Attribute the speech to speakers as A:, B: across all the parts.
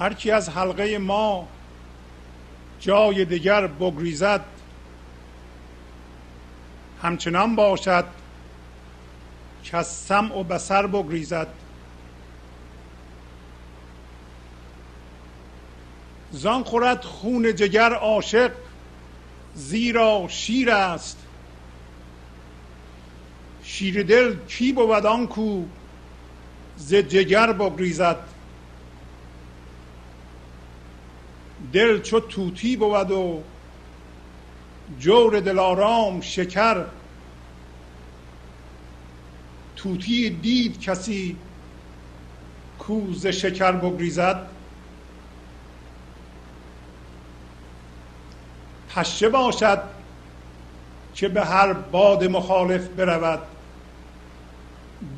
A: هرکی از حلقه ما جای دیگر بگریزد همچنان باشد که از سمع و بسر بگریزد. زان خورد خون جگر عاشق زیرا شیر است. شیر دل کی بود آن کو ز جگر بگریزد؟ دل چو توتی بود و جور دلارام شکر. توتی دید کسی کوز شکر بگریزد. پشه باشد که به هر باد مخالف برود.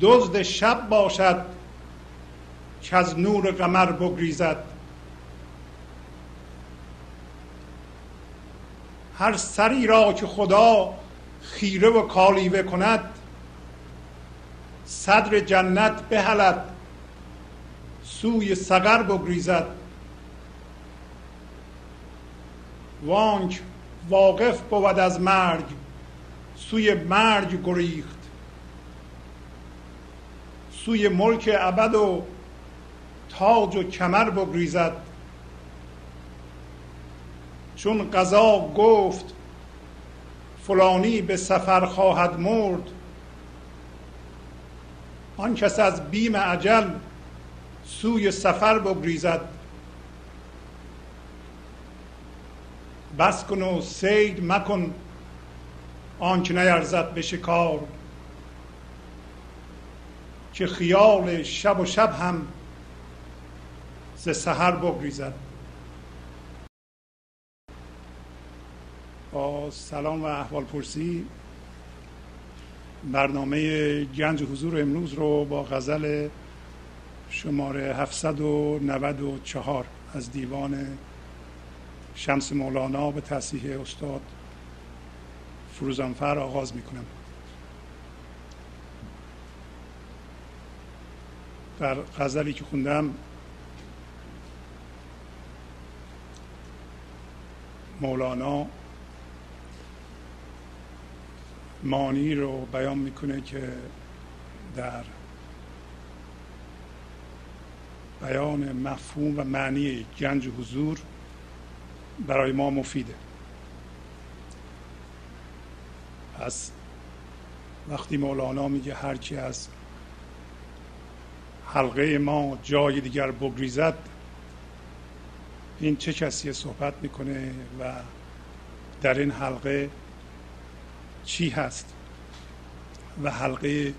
A: دزد شب باشد که از نور قمر بگریزد. هر سری را که خدا خیره و کالیوه کند صدر جنت بهلد سوی سقر بگریزد. وانک واقف بود از مرگ سوی مرگ گریخت. سوی ملک ابد و تاج و کمر بگریزد. چون قضا گفت فلانی به سفر خواهد مرد. آن کس از بیم عجل سوی سفر بگریزد. بس کن و سید مکن آنچه نیرزد به شکار. که خیال شب و شب هم ز سحر بگریزد. با سلام و احوال پرسی. برنامه گنج حضور امروز رو با غزل شماره 794 از دیوان شمس مولانا به تصحیح استاد فروزانفر آغاز می‌کنم. در غزلی که خوندم مولانا مانی رو بیان می‌کنه که در بیان مفهوم و معنی گنج حضور برای ما مفیده. پس وقتی مولانا میگه هرکی از حلقه ما جای دیگر بگریزد این چه کسی صحبت می‌کنه و در این حلقه چی هست و حلقه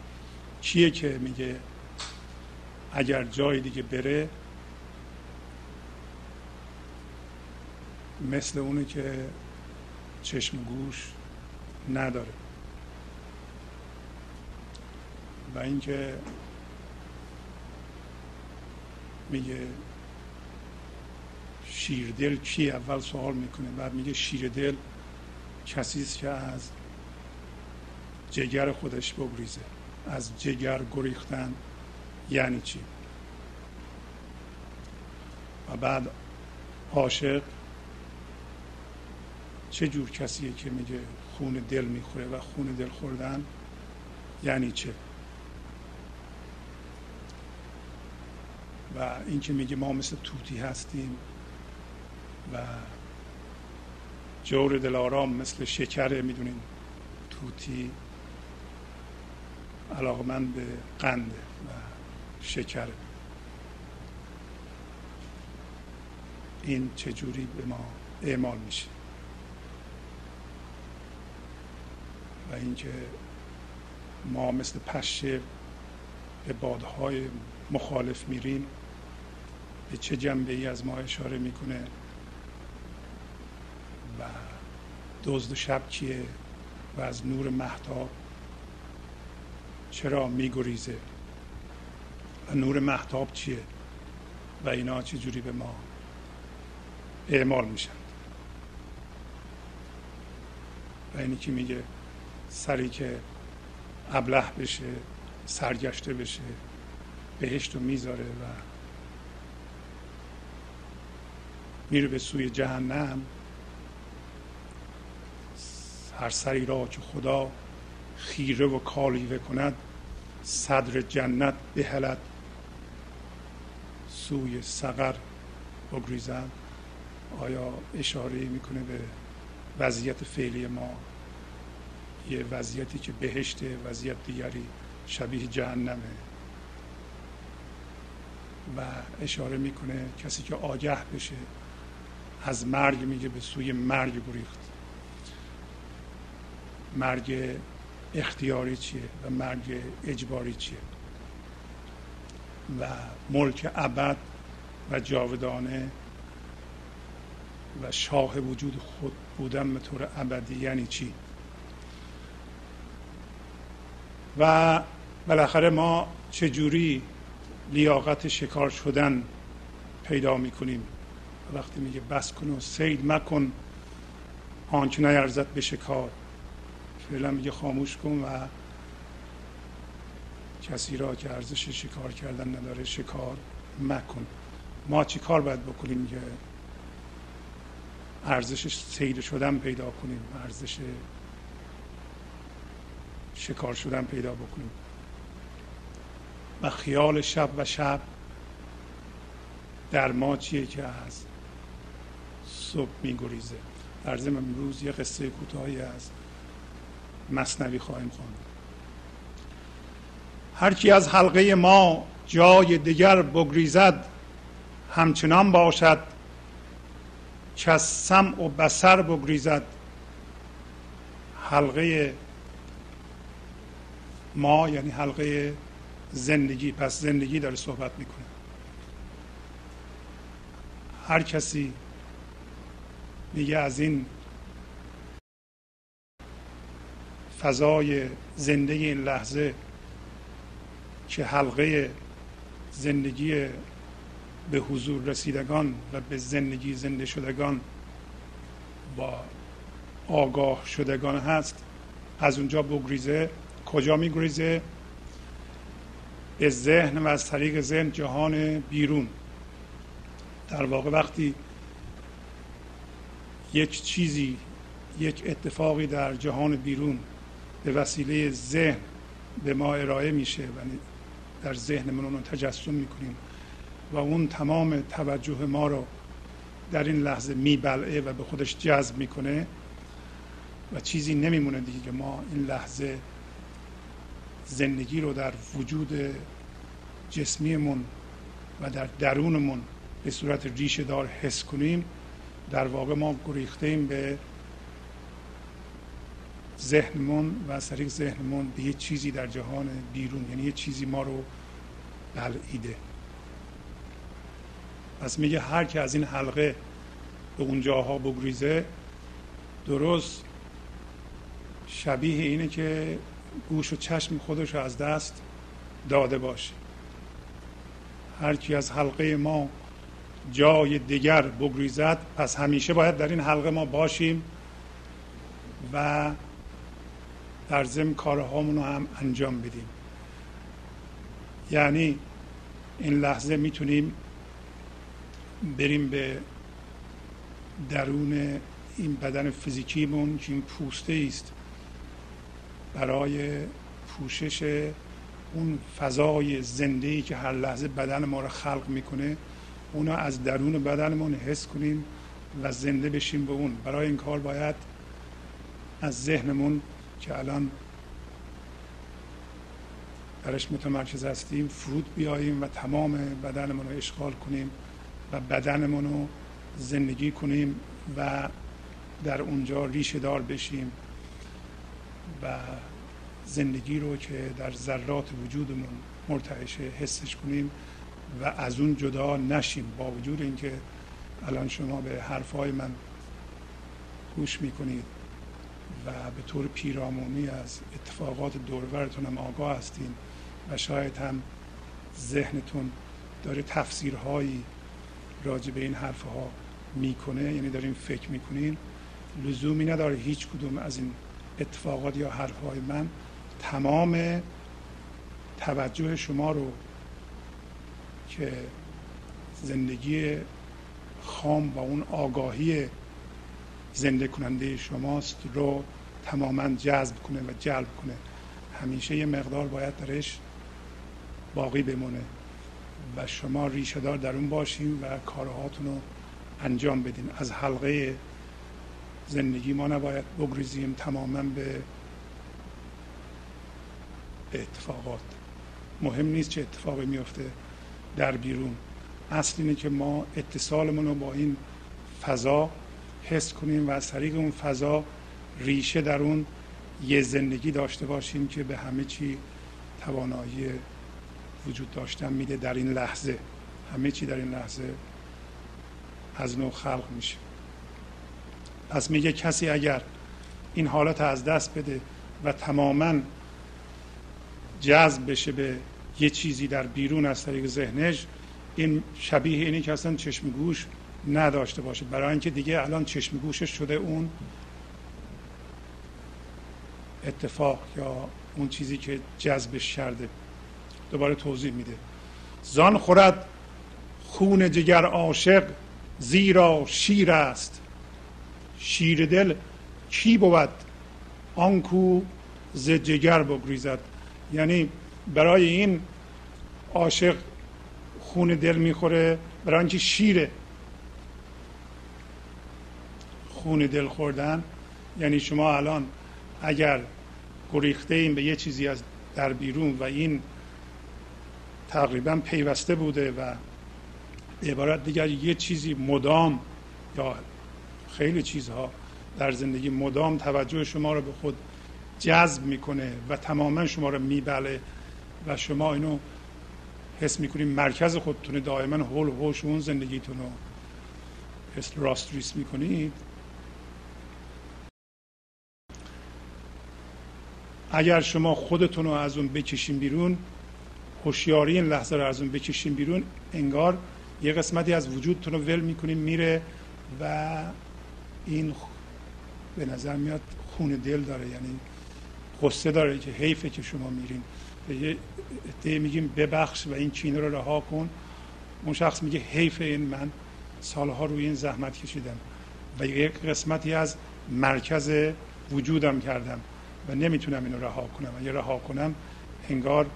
A: چیه که میگه اگر جای دیگه بره مثل اونه که چشم گوش نداره. و اینکه میگه شیردل کی اول سوال می‌کنه بعد میگه شیردل کسی است که از جگر خودش بگریزه. از جگر گریختن یعنی چی؟ و بعد عاشق چه جور کسیه که میگه خون دل می‌خوره و خون دل خوردن یعنی چه؟ و اینکه میگه ما مثل توتی هستیم و جور دلارام مثل شکره می‌دونیم توتی من به قند و شکر. این چجوری به ما اعمال میشه؟ و اینکه ما مثل پشه به بادهای مخالف میریم به چه جنبه ای از ما اشاره می‌کنه؟ و دزد شب کیه؟ و از نور محتاب چرا میگریزه؟ و نور محتاب چیه؟ و اینا چجوری به ما اعمال میشن؟ و اینی که میگه سری که ابله بشه سرگشته بشه بهشت رو می‌ذاره و میره به سوی جهنم هر سری را که خدا خیره و کالیوه کند صدر جنت بهلد سوی سقر بگریزد. آیا اشاره می‌کنه به وضعیت فعلی ما؟ یه وضعیتی که بهشت وضعیت دیگری شبیه جهنمه. و اشاره می‌کنه کسی که آگه بشه از مرگ میگه به سوی مرگ گریخت مرگ اختیاری چیه و مرگ اجباری چیه و ملک ابد و جاودانه و شاه وجود خود بودن به طور ابدی یعنی چی؟ و بالاخره ما چجوری لیاقت شکار شدن پیدا می‌کنیم؟ وقتی میگه بس کن و سید مکن آنچه نیرزد به شکار. فعلا میگه خاموش کن و کسی را که ارزش شکار کردن نداره شکار مکن. ما چی کار باید بکنیم که ارزش سید شدن پیدا کنیم ارزش شکار شدن پیدا بکنیم؟ و خیال شب و شب در ما چیه که از صبح میگریزه؟ در ضمن امروز یه قصه کوتاهی از مصنوی خواهیم خواند. هر کی از حلقه ما جای دیگر بگریزد همچنان باشد که از سمع و بسر بگریزد. حلقه ما یعنی حلقه زندگی پس زندگی داره صحبت می‌کنه. هر کسی میگه از این فضای زندگی این لحظه که حلقه زندگی به حضور رسیدگان و به زندگی زنده شدگان با آگاه شدگان هست از اونجا بگریزه. کجا میگریزه؟ به ذهن و از طریق ذهن جهان بیرون. در واقع وقتی یک چیزی یک اتفاقی در جهان بیرون به وسیله ذهن به ما ارائه میشه و در ذهنمون رو تجسم می‌کنیم و اون تمام توجه ما رو در این لحظه میبلعه و به خودش جذب می‌کنه و چیزی نمیمونه دیگه که ما این لحظه زندگی رو در وجود جسمیمون و در درونمون به صورت ریشه دار حس کنیم در واقع ما گریخته ایم به ذهنمون و از طریق ذهنمون به یه چیزی در جهان بیرون یعنی یه چیزی ما رو بلعیده. پس میگه هر که از این حلقه به اون جاها بگریزه درست شبیه اینه که گوش و چشم خودش رو از دست داده باشه. هر کی از حلقه ما جای دیگر بگریزد پس همیشه باید در این حلقه ما باشیم و در ضمن کارهامون رو هم انجام بدیم. یعنی این لحظه می‌تونیم بریم به درون این بدن فیزیکیمون که این پوسته است برای پوشش اون فضای زنده ای که هر لحظه بدن ما رو خلق می‌کنه اونو از درون بدنمون حس کنیم و زنده بشیم به اون. برای این کار باید از ذهنمون که الان درش متمرکز هستیم فرود بیاییم و تمام بدنمون رو اشغال کنیم و بدنمون رو زندگی کنیم و در اونجا ریشه دار بشیم و زندگی رو که در ذرات وجودمون مرتعشه حسش کنیم و از اون جدا نشیم. با وجود اینکه الان شما به حرفهای من گوش می‌کنید و به طور پیرامونی از اتفاقات دورورتون هم آگاه هستین و شاید هم ذهنتون داره تفسیرهایی راجع به این حرفها می‌کنه یعنی دارین فکر می‌کنین. لزومی نداره هیچ کدوم از این اتفاقات یا حرفهای من تمام توجه شما رو که زندگی خام و اون آگاهی زنده کننده شماست رو تماما جذب کنه و جلب کنه. همیشه یه مقدار باید درش باقی بمونه و شما ریشه دار در اون باشیم و کارهاتون رو انجام بدین. از حلقه زندگی ما نباید بگریزیم تماما به اتفاقات. مهم نیست چه اتفاقی میفته در بیرون. اصل اینه که ما اتصالمون رو با این فضا حس کنیم و از طریق اون فضا ریشه در اون یه زندگی داشته باشیم که به همه چی توانایی وجود داشتن میده در این لحظه. همه چی در این لحظه از نو خلق میشه. پس میگه کسی اگر این حالت از دست بده و تماما جذب بشه به یه چیزی در بیرون از طریق ذهنش این شبیه اینه که اصلا چشم گوش نداشته باشه برای اینکه دیگه الان چشم گوشش شده اون اتفاق یا اون چیزی که جذبش کرده. دوباره توضیح میده. زان خورد خون جگر عاشق زیرا شیر است. شیر دل کی بود آنکو ز جگر بگریزد. یعنی برای این عاشق خون دل می‌خوره برای اینکه شیره. خون دل خوردن یعنی شما الان اگر گریخته این به یه چیزی از در بیرون و این تقریبا پیوسته بوده و به عبارت دیگر یه چیزی مدام یا خیلی چیزها در زندگی مدام توجه شما رو به خود جذب می‌کنه و تماما شما رو میبله و شما اینو حس می‌کنید مرکز خودتونه دائما هول و هوش اون زندگیتون رو حس راست ریس می‌کنید. اگر شما خودتون رو از اون بکشین بیرون هوشیاری این لحظه رو از اون بکشین بیرون انگار یه قسمتی از وجودتون رو ول می‌کنین میره و این به نظر میاد خون دل داره یعنی قصه داره که حیفه که شما میرین. به یه میگیم ببخش و این کینه رو رها کن. اون شخص میگه حیف این من سالها روی این زحمت کشیدم و یک قسمتی از مرکز وجودم کردم. و نمی‌تونم اینو رها کنم. اگه رها کنم انگار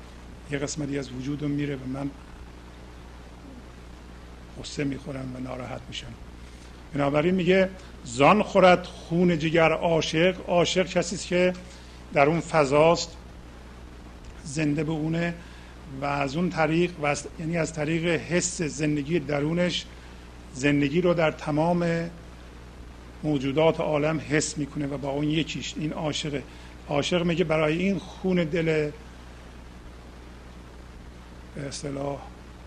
A: یه قسمتی از وجودم میره و من قصه می‌خورم و ناراحت میشم. بنابراین میگه زان خورد خون جگر عاشق. عاشق کسی که در اون فضاست زنده به اونه و از اون طریق و یعنی از طریق حس زندگی درونش زندگی رو در تمام موجودات عالم حس می‌کنه و با اون یکیش این عاشقه عاشق میگه برای این خون دل به اصطلاح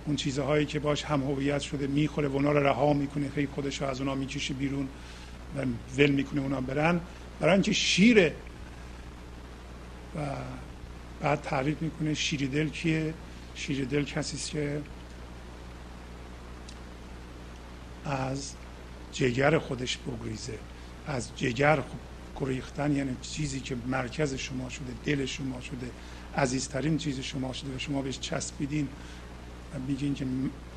A: اون چیزهایی که باش هم هویت شده می‌خوره و اونا رو رها می‌کنه. خیلی خودش رو از اونا می‌کشه بیرون و ول می‌کنه اونا برن. برای اینکه شیره و بعد تعریف می‌کنه شیر دل کیه؟ شیر دل کسی که از جگر خودش بگریزه از جگر گریختن یعنی چیزی که مرکز شما شده دل شما شده عزیزترین چیز شما شده و شما بهش چسبیدین و میگین که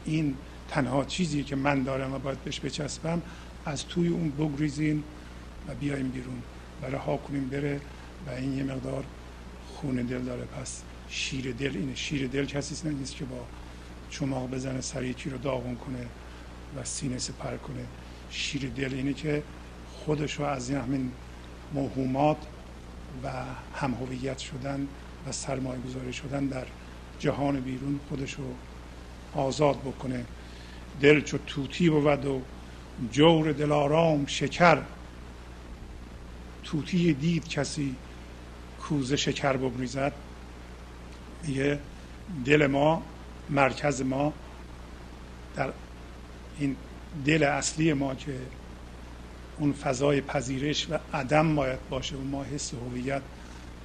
A: این تنها چیزی که من دارم و باید بهش بچسبم از توی اون بگریزین و بیایم بیرون. و رها کنیم بره و این یه مقدار خون دل داره. پس شیر دل اینه. شیر دل کسی نیست که با چماق بزنه سریعی رو داغون کنه و سینه سپر کنه. شیر دل اینه که خودش رو از همین موهومات و همهویت شدن و سرمایه گذاری شدن در جهان بیرون خودش رو آزاد بکنه. دل چو توتی بود و جور دلارام شکر. توتی دید کسی کوزه شکر بگریزد. یه دل ما مرکز ما در این دل اصلی ما که اون فضای پذیرش و عدم باید باشه و ما حس هویت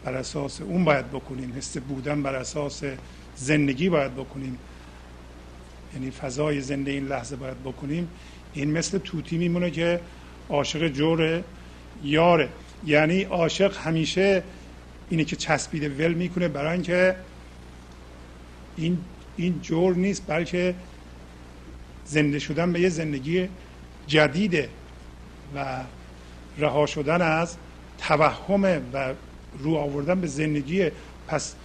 A: بر اساس اون باید بکنیم حس بودن بر اساس زندگی باید بکنیم. یعنی فضای زنده این لحظه باید بکنیم. این مثل توتی میمونه که عاشق جور یاره. یعنی عاشق همیشه اینه که چسبیده ول می‌کنه برای اینکه این این جور نیست بلکه زنده شدن به یه زندگی جدیده. و رها شدن از توهم و رو آوردن به زندگی. پس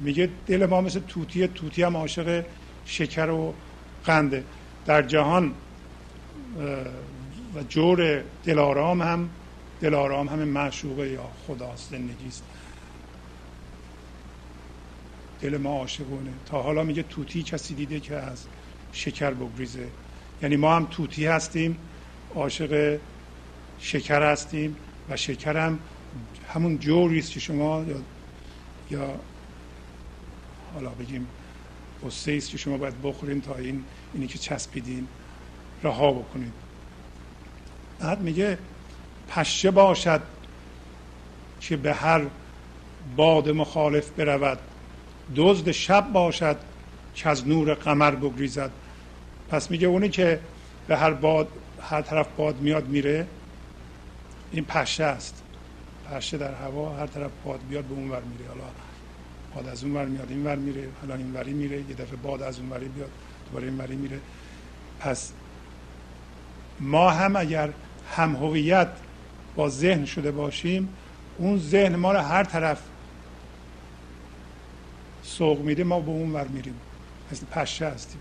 A: میگه دل ما مثل توتی توتی هم عاشق شکر و قنده. در جهان و جور دلارام هم دلارام همه معشوقه یا خداست زندگی است دل ما عاشقونه. تا حالا میگه توتی کسی دیده که از شکر بگریزه. یعنی ما هم توتی هستیم. عاشق شکر هستیم و شکر هم همون جوری است که شما یا یا حالا بگیم قصه است که شما باید بخورین تا این اینی که چسبیدین رها بکنید. بعد میگه پشه باشد که به هر باد مخالف برود. دزد شب باشد که از نور قمر بگریزد. پس میگه اونی که به هر باد هر طرف باد میاد میره. این پشه است. پشه در هوا هر طرف باد بیاد به اون ور میره. حالا باد از اون ور میاد این ور میره. حالا این وری میره. یه دفعه باد از اون وری بیاد دوباره این وری میره. پس ما هم اگر هم هویت با ذهن شده باشیم اون ذهن ما رو هر طرف سوق میده ما به اون ور میریم. مثل پشه هستیم.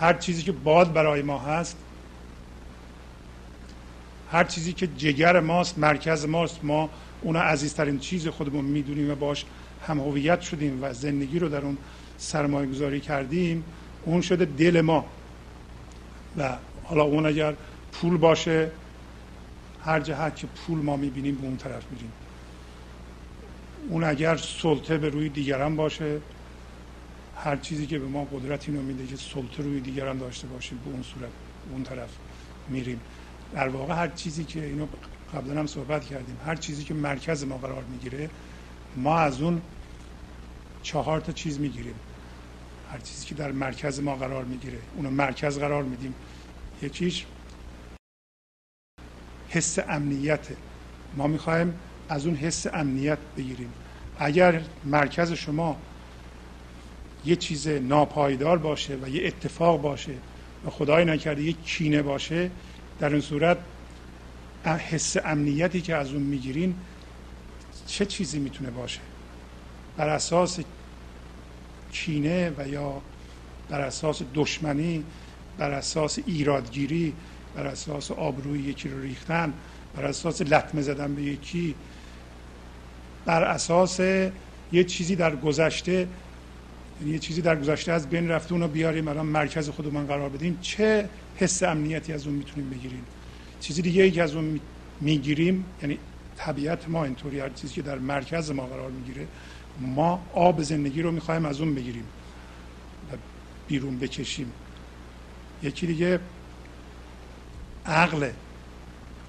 A: هر چیزی که باد برای ما هست هر چیزی که جگر ماست مرکز ماست. ما اون عزیزترین چیز خودمون می‌دونیم و باش هم هویت شدیم و زندگی رو در اون سرمایه گذاری کردیم. اون شده دل ما. و حالا اون اگر پول باشه هر جهت که پول ما می‌بینیم به اون طرف میریم. اون اگر سلطه به روی دیگران باشه هر چیزی که به ما قدرت اینو میده که سلطه روی دیگران داشته باشیم به اون صورت اون طرف میریم. در واقع هر چیزی که اینو قبلا هم صحبت کردیم هر چیزی که مرکز ما قرار می‌گیره ما از اون چهار تا چیز می‌گیریم. هر چیزی که در مرکز ما قرار می‌گیره اونو مرکز قرار میدیم. یکیش حس امنیت. ما می‌خوایم از اون حس امنیت بگیریم. اگر مرکز شما یه چیز ناپایدار باشه و یه اتفاق باشه و خدای نکرده یه کینه باشه در این صورت حس امنیتی که از اون می‌گیرین چه چیزی می‌تونه باشه؟ بر اساس کینه و یا بر اساس دشمنی بر اساس ایرادگیری بر اساس آبروی یکی رو ریختن بر اساس لطمه زدن به یکی بر اساس یه چیزی در گذشته یعنی یه چیزی در گذشته از بین رفته اونو بیاریم الان مرکز خودمون قرار بدیم چه حس امنیتی از اون می‌تونیم بگیریم. چیزی دیگه ای که از اون می‌گیریم یعنی طبیعت ما اینطوری هر چیزی که در مرکز ما قرار می‌گیره ما آب زندگی رو می‌خوایم از اون بگیریم و بیرون بکشیم. یکی دیگه عقل.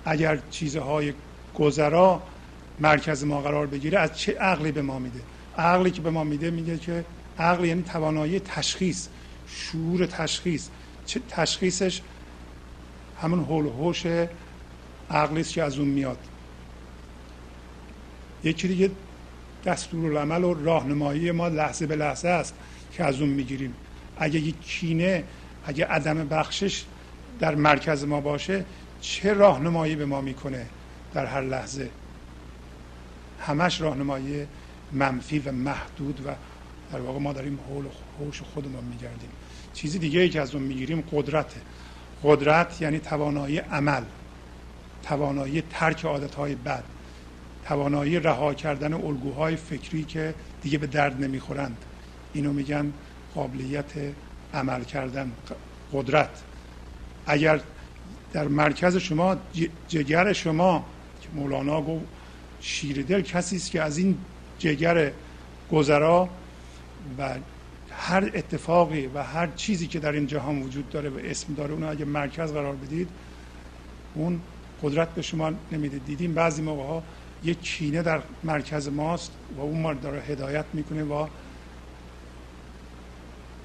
A: اگر چیزهای گذرا مرکز ما قرار بگیره از چه عقلی به ما میده؟ عقلی که به ما میده میگه که عقل یعنی توانایی تشخیص شعور تشخیص. تشخیصش همون حول و حوش عقلی که از اون میاد. یکی دیگه العمل و راهنمایی ما لحظه به لحظه است که از اون می‌گیریم. اگه یک کینه اگه عدم بخشش در مرکز ما باشه چه راهنمایی به ما می‌کنه در هر لحظه؟ همش راهنمایی منفی و محدود و در واقع ما داریم حول و حوش خودمون میگردیم. چیزی دیگه ای که از اون می‌گیریم قدرته. قدرت یعنی توانایی عمل توانایی ترک عادتهای بد توانایی رها کردن الگوهای فکری که دیگه به درد نمی‌خورند. اینو میگن قابلیت عمل کردن قدرت. اگر در مرکز شما جگر شما که مولانا گفت شیر دل کسی است که از این جگر گذرا و هر اتفاقی و هر چیزی که در این جهان وجود داره و اسم داره اون اگه مرکز قرار بدید اون قدرت به شما نمیده. دیدیم بعضی موقع ها یک کینه در مرکز ماست و اون ما داره هدایت می‌کنه و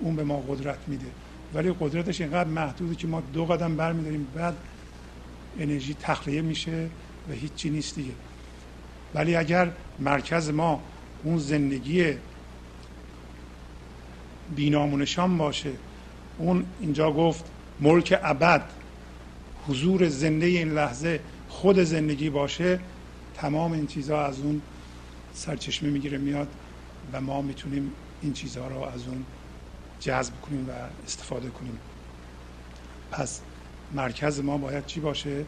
A: اون به ما قدرت میده. ولی قدرتش اینقدر محدوده که ما دو قدم برمیداریم بعد انرژی تخلیه میشه و هیچی نیست دیگه. ولی اگر مرکز ما اون زندگی بینامونشان باشه. اون اینجا گفت ملک ابد حضور زنده این لحظه خود زندگی باشه. تمام این چیزها از اون سرچشمه می‌گیره میاد و ما می‌تونیم این چیزها رو از اون جذب کنیم و استفاده کنیم. پس مرکز ما باید چی باشه؟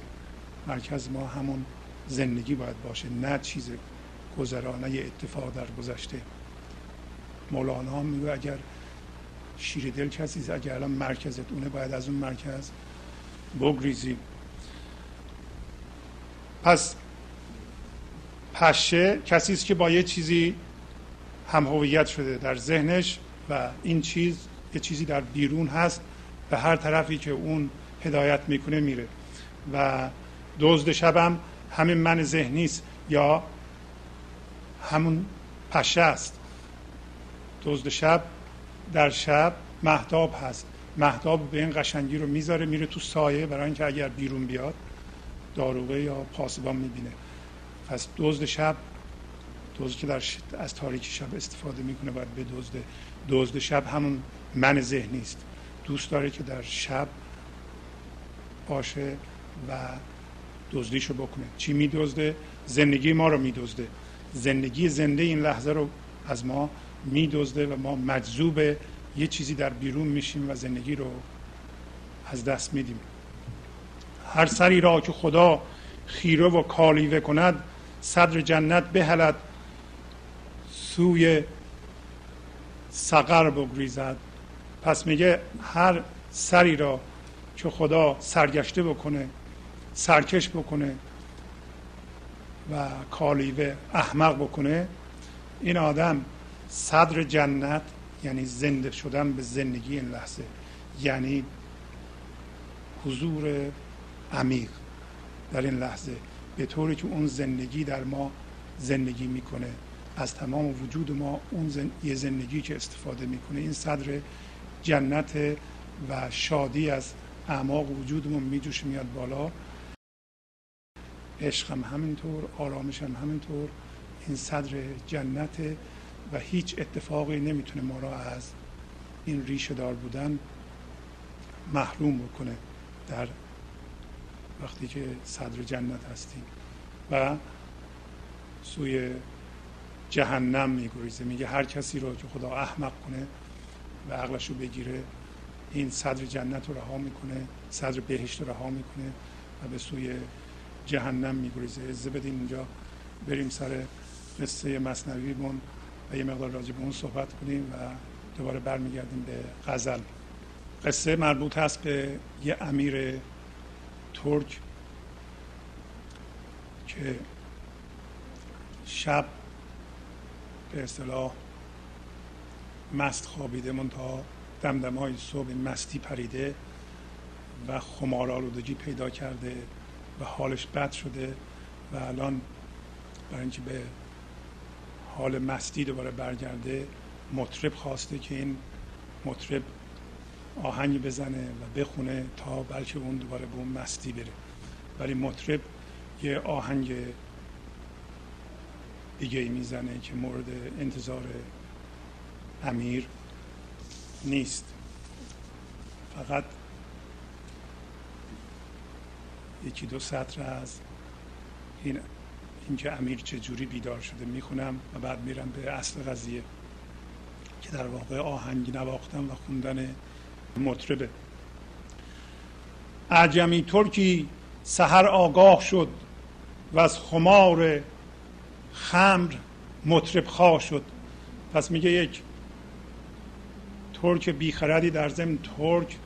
A: مرکز ما همون زندگی باید باشه نه چیز گذرانه اتفاق در گذشته. مولانا میگه اگر شیر دل کسی اگر الان مرکزت اونه باید از اون مرکز بگریزیم پس پشه کسی است که با یه چیزی هم هویت شده در ذهنش و این چیز یه چیزی در بیرون هست به هر طرفی که اون هدایت می‌کنه میره. و دزد شبم همین من ذهنی است یا همون پشه است. دزد شب در شب محتاب هست. محتاب به این قشنگی رو می‌ذاره میره تو سایه برای اینکه اگر بیرون بیاد داروغه یا پاسبان می‌بینه. پس دزد شب دزد که در از تاریکی شب استفاده می‌کنه باید به دزد. دزد شب همون من ذهنی است دوست داره که در شب باشه و دزدیشو بکنه. چی میدزده؟ زندگی ما رو میدزده. زندگی زنده این لحظه رو از ما میدزده و ما مجذوب یه چیزی در بیرون میشیم و زندگی رو از دست میدیم. هر سری را که خدا خیره و کالیوه کند صدر جنت بهلد سوی سقر بگریزد. پس میگه هر سری را که خدا سرگشته بکنه سرکش بکنه و کالیوه احمق بکنه این آدم صدر جنت یعنی زنده شدن به زندگی این لحظه یعنی حضور عمیق در این لحظه. به طوری که اون زندگی در ما زندگی می‌کنه. از تمام وجود ما اون زن... یه زندگی که استفاده می‌کنه. این صدر جنت و شادی از اعماق وجودمون میجوش میاد بالا. عشق هم همینطور آرامش هم همینطور. این صدر جنت و هیچ اتفاقی نمی‌تونه ما را از این ریشه دار بودن محروم بکنه در وقتی که صدر جنت هستیم. و سوی جهنم میگریزه. میگه هر کسی رو که خدا احمق کنه و عقلش رو بگیره این صدر جنت رو رها می‌کنه صدر بهشت رو رها می‌کنه و به سوی جهنم میگریزه. ازه بدین اینجا بریم سر قصه مصنوی بون و یه مقدار راجع به اون صحبت کنیم و دوباره برمیگردیم به غزل. قصه مربوط هست به یه امیر ترک که شب به اصطلاح مست خوابیده من تا دمدم های صبح مستی پریده و خمار آلودگی پیدا کرده و حالش بد شده و الان برای اینکه به حال مستی دوباره برگرده مطرب خواسته که این مطرب آهنگی بزنه و بخونه تا بلکه اون دوباره به اون مستی بره. ولی مطرب یه آهنگ دیگه می‌زنه که مورد انتظار امیر نیست. فقط یکی دو سطر از این اینکه امیر چجوری بیدار شده می‌خونم و بعد میرم به اصل قضیه که در واقع آهنگ نواختن و خوندن مطربه. اعجمی ترکی سهر آگاه شد و از خمار خمر مطرب خواه شد. پس میگه یک ترک بیخردی در ضمن ترک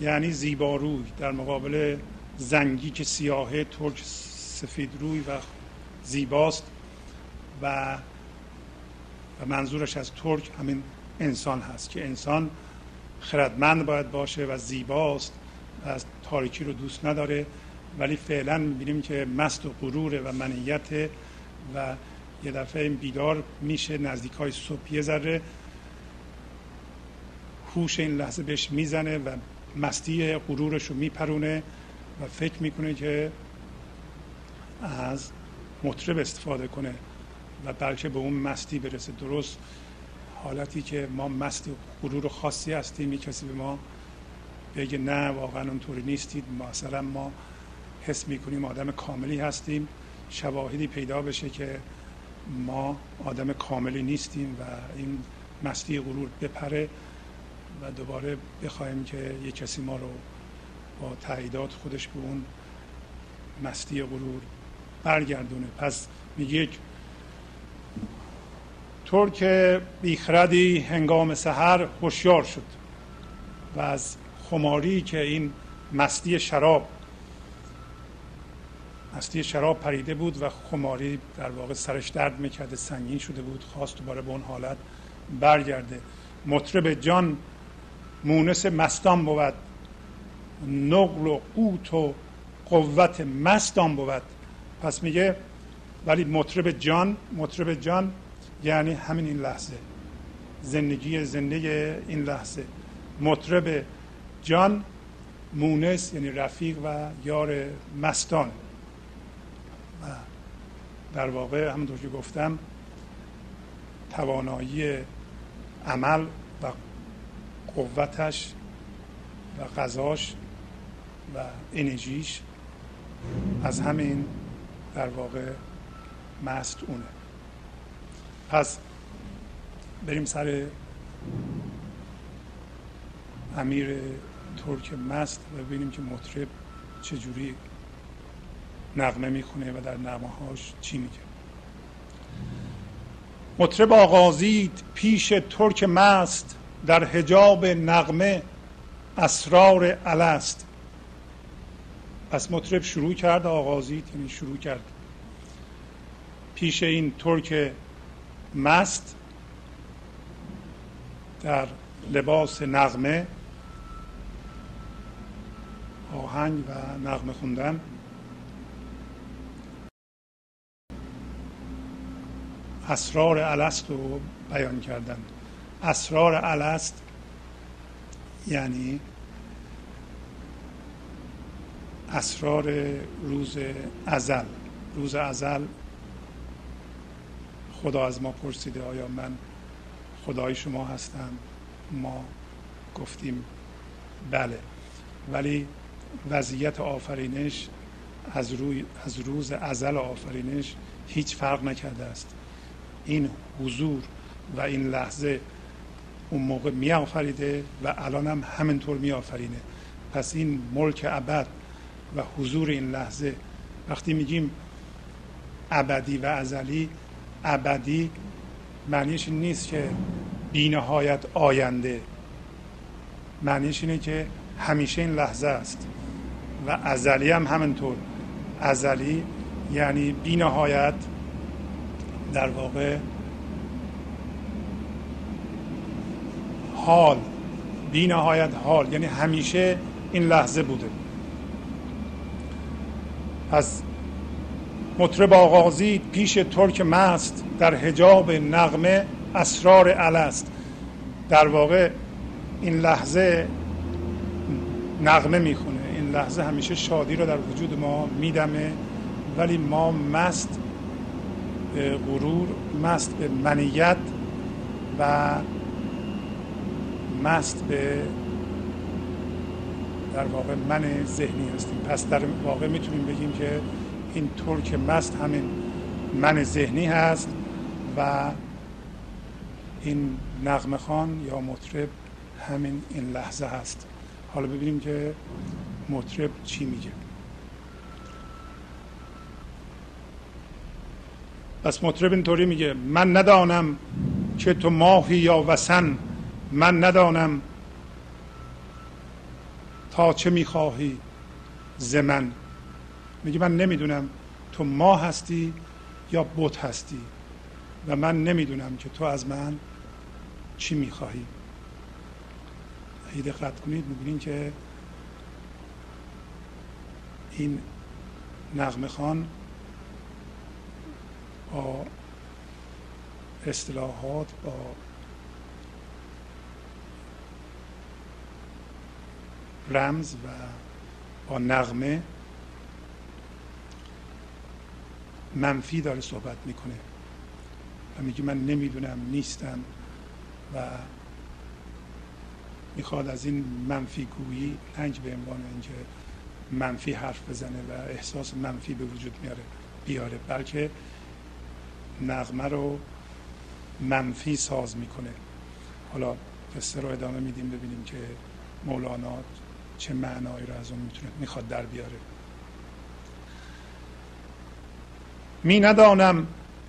A: یعنی زیباروی در مقابل زنگی که سیاهه ترک سفید روی و زیباست و و منظورش از ترک همین انسان هست که انسان خردمند باید باشه و زیباست و از تاریکی رو دوست نداره. ولی فعلا می‌بینیم که مست و غروره و منیت و یه دفعه بیدار میشه نزدیک های صبح ذره هوش این لحظه بهش می‌زنه و مستی غرورش رو میپرونه و فکر می‌کنه که از مطرب استفاده کنه و بلکه به اون مستی برسه. درست حالتی که ما مست غرور خاصی هستیم یک کسی به ما بگه نه واقعا اونطوری نیستید. مثلا ما حس می‌کنیم آدم کاملی هستیم. شواهدی پیدا بشه که ما آدم کاملی نیستیم و این مستی غرور بپره و دوباره بخوایم که یه کسی ما رو با تعییدات خودش به اون مستی غرور برگردونه. پس میگه ترک بیخردی هنگام سحر هوشیار شد و از خماری که این مستی شراب مستی شراب پریده بود و خماری در واقع سرش درد می‌کرده سنگین شده بود خواست دوباره به اون حالت برگرده. مطرب جان مونس مستان بود. نقل و قوت و قوت مستان بود. پس میگه ولی مطرب جان مطرب جان یعنی همین این لحظه. زندگی زندگی این لحظه. مطرب جان مونس یعنی رفیق و یار مستان. و در واقع همونطور که گفتم توانایی عمل و قوتش و غذاش و انرژیش از همین در واقع مست اونه. پس بریم سر امیر ترک مست و ببینیم که مطرب چجوری نغمه می‌خونه و در نغمه هاش چی میگه. مطرب آغازید پیش ترک مست در حجاب نغمه اسرار الست. پس مطرب شروع کرد آغازید یعنی شروع کرد. پیش این ترک مست در لباس نغمه آهنگ و نغمه خوندن. اسرار الست رو بیان کردن. اسرار الست یعنی اسرار روز ازل. روز ازل خدا از ما پرسیده آیا من خدای شما هستم؟ ما گفتیم بله. ولی وضعیت آفرینش از, روی از روز ازل آفرینش هیچ فرق نکرده است. این حضور و این لحظه اون موقع می آفریده و الان هم همینطور می آفرینه پس این ملک ابد و حضور این لحظه. وقتی میگیم ابدی و ازلی ابدی معنیش نیست که بینهایت آینده. معنیش اینه که همیشه این لحظه است. و ازلی هم همینطور. ازلی یعنی بینهایت در واقع حال. بی نهایت حال. یعنی همیشه این لحظه بوده. پس مطرب آغازید پیش ترک مست در حجاب نغمه اسرار الست در واقع این لحظه نغمه می‌خونه. این لحظه همیشه شادی رو در وجود ما میدمه. ولی ما مست به غرور مست به منیت و مست به در واقع من ذهنی هستیم. پس در واقع می‌تونیم بگیم که این که مست همین من ذهنی هست و این نغمه خان یا مطرب همین این لحظه هست. حالا ببینیم که مطرب چی میگه. پس مطرب اینطوری میگه من ندانم که تو ماهی یا وسن من ندانم تا چه می‌خواهی؟ ز من. میگه من نمی‌دونم تو ماه هستی یا بت هستی و من نمی‌دونم که تو از من چی می‌خواهی. اگه دقت کنید می‌بینین که این نغمه خان با اصطلاحات با رمز و با نغمه منفی داره صحبت می‌کنه. و میگه من نمی‌دونم نیستم و می‌خواد از این منفی گویی نه به عنوان اینکه منفی حرف بزنه و احساس منفی به وجود میاره بیاره بلکه نغمه رو منفی ساز می‌کنه. حالا قصه رو ادامه میدیم ببینیم که مولانا چه معنایی رو از اون می‌تونه می‌خواد در بیاره. می ندانم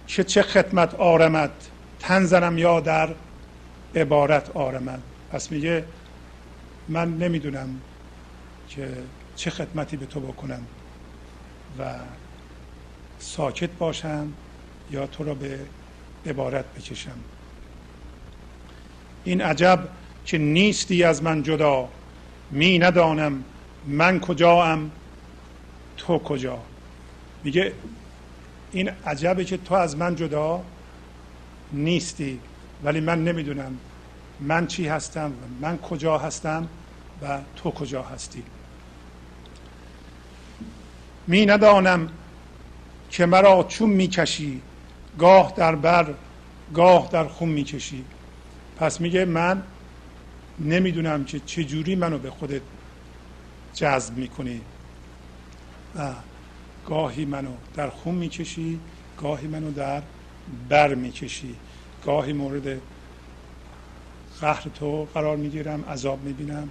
A: که چه خدمت آرمد تن یا در عبارت آرمد. پس میگه من نمی‌دونم که چه خدمتی به تو بکنم و ساکت باشم یا تو را به عبارت بکشم. این عجب که نیستی از من جدا. می ندانم من کجا تو کجا؟ میگه این عجبه که تو از من جدا نیستی ولی من نمی‌دونم من چی هستم من کجا هستم و تو کجا هستی. می ندانم که مرا چون می‌کشی گاه در بر گاه در خون می‌کشی. پس میگه من نمی‌دونم که چجوری منو به خودت جذب می‌کنی. و گاهی منو در خون می‌کشی گاهی منو در بر می‌کشی. گاهی مورد قهر تو قرار می‌گیرم عذاب می‌بینم.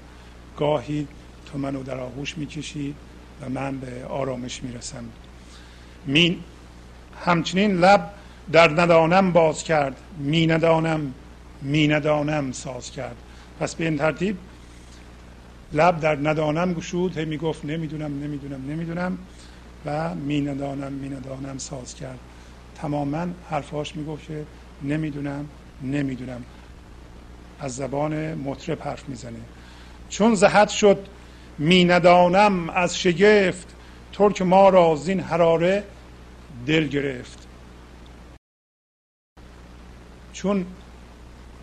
A: گاهی تو منو در آغوش می‌کشی و من به آرامش می‌رسم. می همچنین لب در ندانم باز کرد می ندانم می ندانم ساز کرد. پس به این ترتیب لب در ندانم گشود هی می‌گفت نمی‌دونم نمی‌دونم نمی‌دونم و می ندانم می ندانم ساز کرد. تماما حرفاش می‌گفت که نمی‌دونم نمی‌دونم. از زبان مطرب حرف می‌زنه. چون زهد شد می ندانم از شگفت ترک ما را زین حراره دل گرفت. چون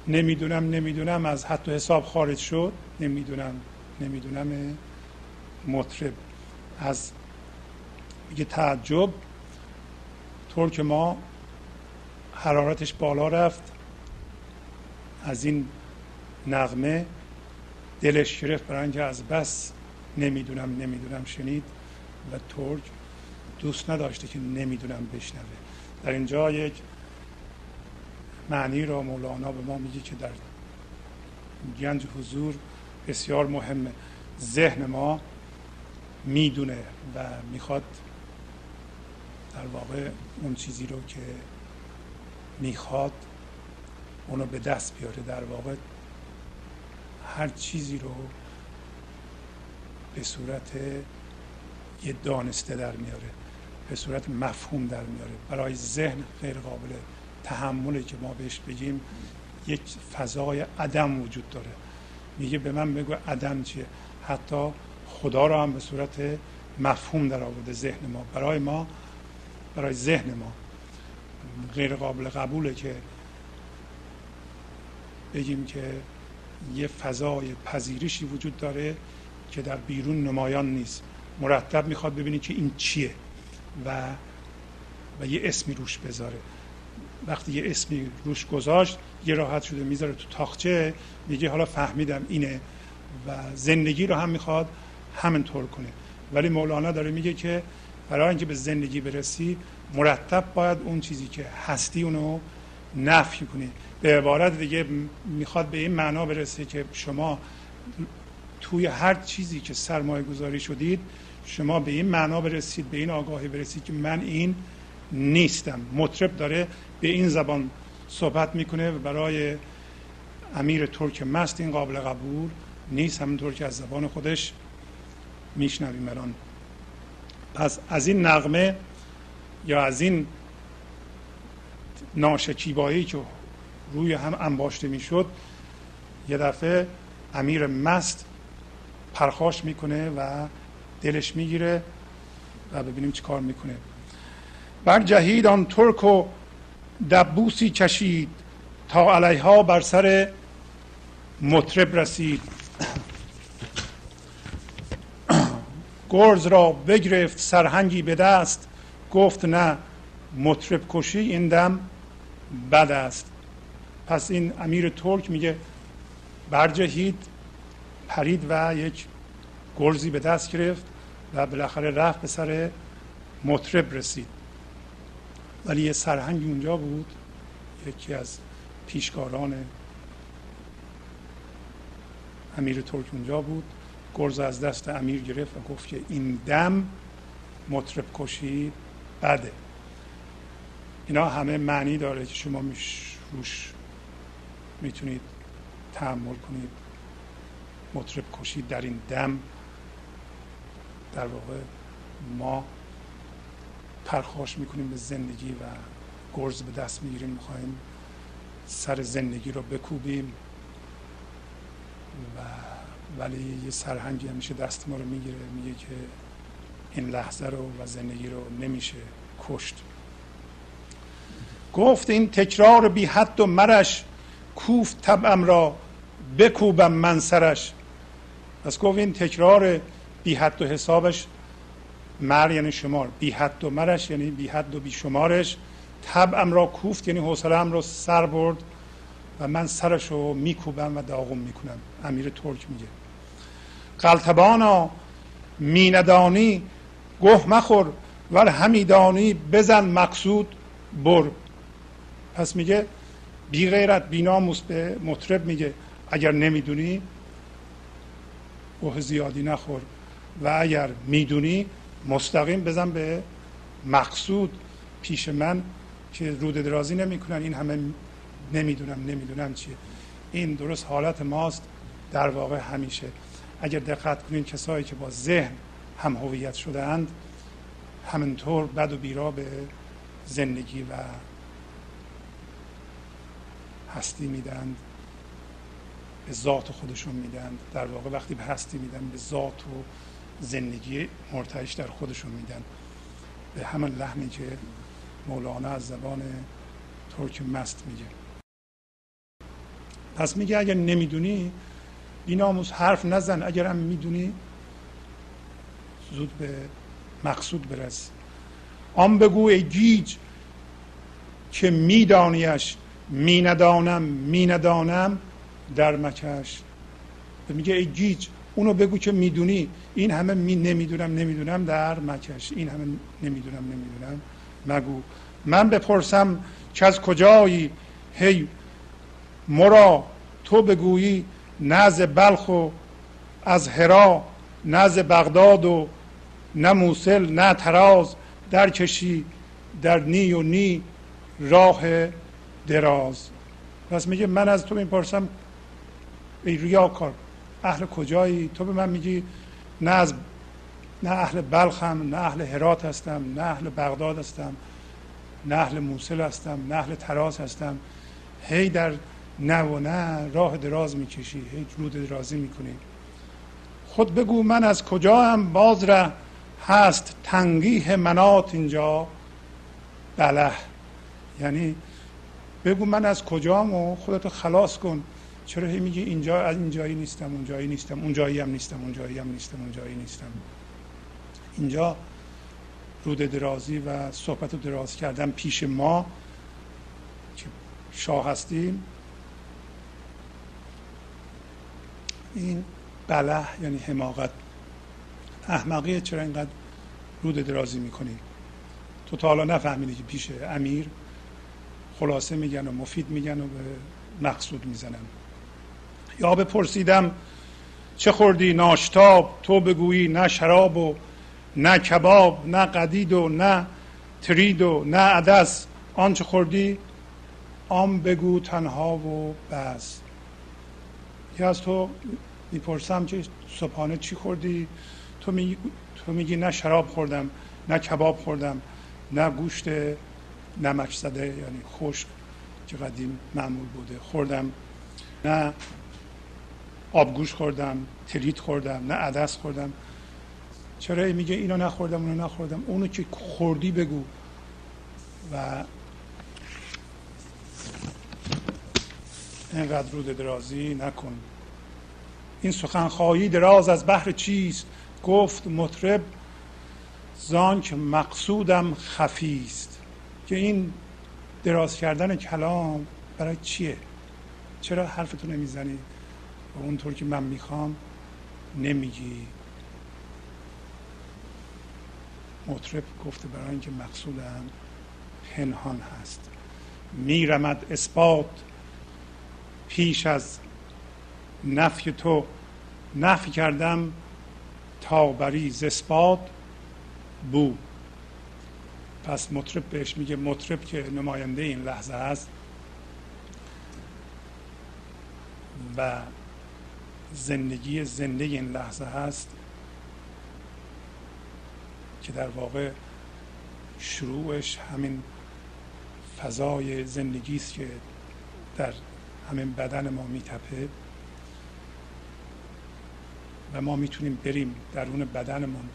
A: نمی‌دونم نمی‌دونم از و حساب خارج شد. نمی‌دونم نمی‌دونم مطرب. از میگه تعجب. طور ما حرارتش بالا رفت. از این نغمه دلش گرفت. برای اینکه از بس نمی‌دونم نمی‌دونم شنید و ترک دوست نداشته که نمی‌دونم بشنوه. در اینجا یک معنی را مولانا به ما میگه که در گنج حضور بسیار مهمه. ذهن ما می‌دونه و می‌خواد در واقع اون چیزی رو که می‌خواد اونو به دست بیاره. در واقع هر چیزی رو به صورت یه دانسته در میاره به صورت مفهوم در میاره. برای ذهن غیر قابل تحمله که ما بهش بگیم یک فضای عدم وجود داره. میگه به من بگو عدم چیه؟ حتی خدا رو هم به صورت مفهوم در آورده ذهن ما. برای ما برای ذهن ما غیر قابل قبوله که بگیم که یه فضای پذیرشی وجود داره که در بیرون نمایان نیست. مرتب می‌خواد ببینید که این چیه و و یه اسمی روش بذاره. وقتی یه اسمی روش گذاشت یه راحت شده می‌ذاره تو تاخچه میگه حالا فهمیدم اینه و زندگی رو هم می‌خواد همینطور کنه. ولی مولانا داره میگه که برای اینکه به زندگی برسی مرتب باید اون چیزی که هستی اونو نفی کنی. به عبارت دیگه می‌خواد به این معنا برسه که شما توی هر چیزی که سرمایه گذاری شدید شما به این معنا برسید به این آگاهی برسید که من این نیستم. مطرب داره به این زبان صحبت می‌کنه و برای امیر ترک مست این قابل قبول نیست. همونطور که از زبان خودش میشنویم الان. پس از این نغمه یا از این ناشکیبایی که روی هم انباشته می‌شد یه دفعه امیر مست پرخاش می‌کنه و دلش می‌گیره و ببینیم چی کار می‌کنه. بر جهید آن ترک و دبوسی کشید تا علیها بر سر مطرب رسید. گرز را بگرفت سرهنگی به دست گفت نه مطرب کشی این دم بد است. پس این امیر ترک میگه برجهید پرید و یک گرزی به دست گرفت و بالاخره رفت به سر مطرب رسید. ولی یه سرهنگ اونجا بود یکی از پیشکاران امیر ترک اونجا بود. گرز از دست امیر گرفت و گفت که این دم مطرب کشی بده. اینا همه معنی داره که شما روش می‌تونید تحمل کنید مطرب کشی در این دم. در واقع ما پرخاش می‌کنیم به زندگی و گرز به دست می‌گیریم. می‌خوایم سر زندگی رو بکوبیم و ولی یه سرهنگی همیشه دست ما رو می‌گیره. میگه که این لحظه رو و زندگی رو نمیشه کشت. گفت این تکرار بی حد و مرش کوفت طبعم را بکوبم من سرش. پس گفت این تکرار بی حد و حسابش مر یعنی شمار بی حد و مرش یعنی بی حد و بی شمارش. طبعم را کوفت یعنی حوصله‌ام رو سر برد و من سرش رو میکوبم و داغم می‌کنم. امیر ترک میگه. قلتبانا میندانی گه مخور ول همیدانی بزن مقصود بر. پس میگه بی غیرت بی ناموس به مطرب میگه اگر نمی‌دونی گوه زیادی نخور. و اگر می‌دونی مستقیم بزن به مقصود پیش من که رود درازی نمی‌کنن. این همه نمی‌دونم نمی‌دونم چیه. این درست حالت ماست در واقع همیشه. اگر دقت کنین کسایی که با ذهن هم هویت شده اند همینطور بد و بیرا به زندگی و هستی میدند به ذات خودشون میدن در واقع وقتی به هستی میدن به ذات و زندگی مرتعش در خودشون میدن. به همون لحنی که مولانا از زبان ترک مست میگه. پس میگه اگر نمی‌دونی بیناموس حرف نزن. اگر هم می‌دونی زود به مقصود برس. آن بگو ای گیج که میدانیش می ندانم می ندانم در مکش. میگه ای گیج اونو بگو که می‌دونی. این همه می نمی‌دونم نمی‌دونم در مکش این همه نمی‌دونم نمی‌دونم. مگو. من بپرسم که از کجایی؟ هی مرا. تو بگویی نز بلخ و از هرا نز بغداد و نه موسل نه تراز در کشی در نی و نی راه دراز. پس میگه من از تو می‌پرسم ای ریاکار. اهل کجایی؟ تو به من میگی نه از نه اهل بلخم نه اهل هرات هستم نه اهل بغداد هستم نه اهل موسل هستم نه اهل تراز هستم. هی در نه و نه راه دراز می‌کشی هی رود درازی می‌کنی. خود بگو من از کجا هم باز ره هست تنگیه منات اینجا. بله. یعنی بگو من از کجام و خودتو خلاص کن. چرا هی میگی اینجا از اینجایی نیستم اونجایی نیستم اونجایی هم نیستم اونجایی هم نیستم اونجایی نیستم؟ اینجا رود درازی و صحبت رو دراز کردن پیش ما که شاه هستیم. این بله یعنی حماقت. احمقی چرا اینقدر رود درازی می‌کنی؟ تو تا حالا نفهمیدی که پیش امیر خلاصه میگن و مفید میگن و به مقصود می‌زنن. یا بپرسیدم چه خوردی؟ ناشتاب. تو بگویی نه شراب و نه کباب نه قدید و نه ترید و نه عدس. آنچه خوردی؟ آم بگو تنها و بس. یا از تو می‌پرسم که صبحانه چی خوردی؟ تو, می... تو میگی نه شراب خوردم نه کباب خوردم نه گوشت نمک زده یعنی خشک که قدیم معمول بوده. خوردم. نه آبگوش خوردم تریت خوردم نه عدس خوردم. چرا میگه اینو نخوردم اونو نخوردم؟ اونو که خوردی بگو. و اینقدر رود درازی نکن. این سخنخواهی دراز از بحر چیست؟ گفت مطرب زانک مقصودم خفیست. که این دراز کردن کلام برای چیه؟ چرا حرفتو نمی‌زنی و اونطور که من می‌خوام نمیگی. مطرب گفته برای اینکه مقصودم پنهان هست. میرمد اثبات پیش از نفی تو. نفی کردم تا بری اثبات بو. پس مطرب بهش میگه مطرب که نماینده این لحظه هست و زندگی زنده این لحظه هست که در واقع شروعش همین فضای زندگی است که در همین بدن ما میتپه و ما می‌تونیم بریم درون بدنمون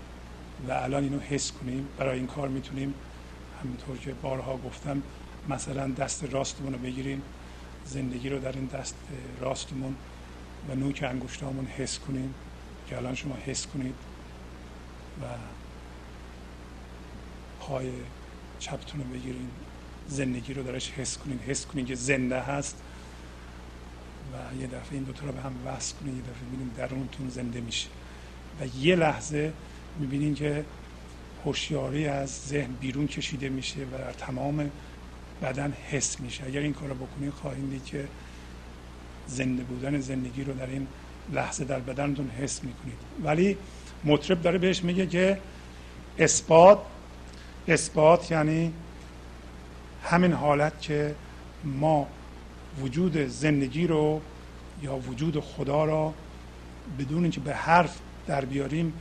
A: و الان اینو حس کنیم. برای این کار می‌تونیم همینطور که بارها گفتم مثلا دست راستمون رو بگیریم. زندگی رو در این دست راستمون و نوک انگشتامون حس کنیم که الان شما حس کنید و پای چپتون رو بگیرین زندگی رو درش حس کنین حس کنین که زنده هست و یه دفعه این دوتا رو به هم وصل کنین یه دفعه ببینین درونتون زنده میشه. و یه لحظه می‌بینین که هوشیاری از ذهن بیرون کشیده میشه و در تمام بدن حس میشه. اگر این کار رو بکنید خواهید دید که زنده بودن زندگی رو در این لحظه در بدنتون حس می‌کنید. ولی مطرب داره بهش میگه که اثبات اثبات یعنی همین حالت که ما وجود زندگی رو یا وجود خدا را بدون اینکه به حرف در بیاریم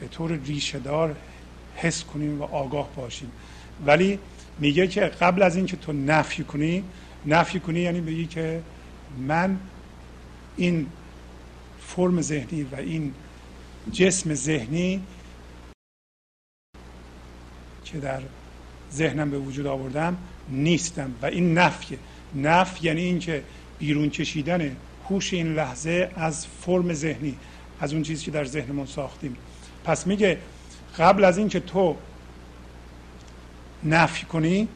A: به طور ریشه دار حس کنیم و آگاه باشیم. ولی میگه که قبل از اینکه تو نفی کنی نفی کنی یعنی بگی که من این فرم ذهنی و این جسم ذهنی که در ذهنم به وجود آوردم نیستم و این نفیه. نفی یعنی اینکه بیرون کشیدن هوش این لحظه از فرم ذهنی از اون چیزی که در ذهنمون ساختیم. پس میگه قبل از اینکه تو نفی کنی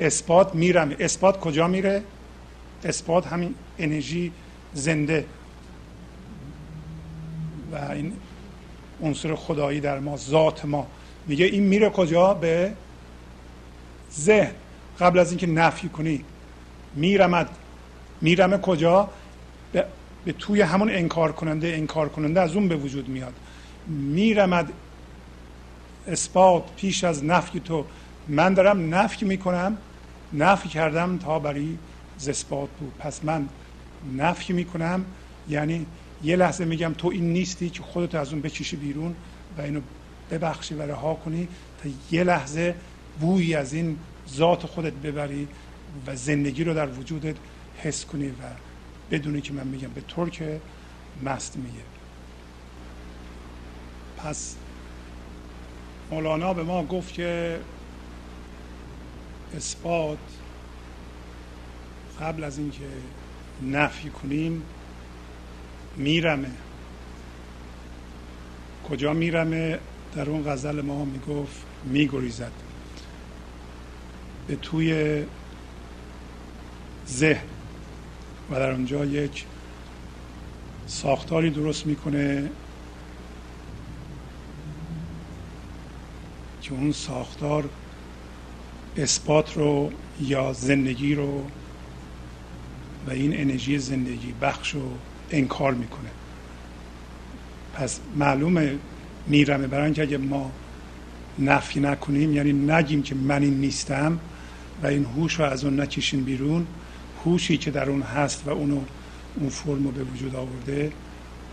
A: اثبات میرم. اثبات کجا میره؟ اثبات همین انرژی زنده. و این عنصر خدایی در ما ذات ما. میگه این میره کجا؟ به ذهن. قبل از اینکه نفی کنی میرمد. میرمه کجا؟ به, به توی همون انکار کننده. انکار کننده از اون به وجود میاد. میرمد. اثبات پیش از نفی تو. من دارم نفی می‌کنم. نفی کردم تا برای اثبات بود. پس من نفی می‌کنم یعنی یه لحظه میگم تو این نیستی که خودت از اون بکشی بیرون و اینو ببخشی و رها کنی تا یه لحظه بویی از این ذات خودت ببری و زندگی رو در وجودت حس کنی و بدونی که من میگم به طور که مست میگه. پس مولانا به ما گفت که اثبات قبل از اینکه نفی کنیم میرمه. کجا میرمه؟ در اون غزل ما می‌گفت میگریزد. به توی ذهن. و در اونجا یک ساختاری درست می‌کنه که اون ساختار اثبات رو یا زندگی رو و این انرژی زندگی بخش رو انکار می‌کنه. پس معلومه میرمه برای اینکه اگه ما نفی نکنیم یعنی نگیم که من این نیستم و این هوش رو از اون نکشیم بیرون هوشی که در اون هست و اونو اون فرم رو به وجود آورده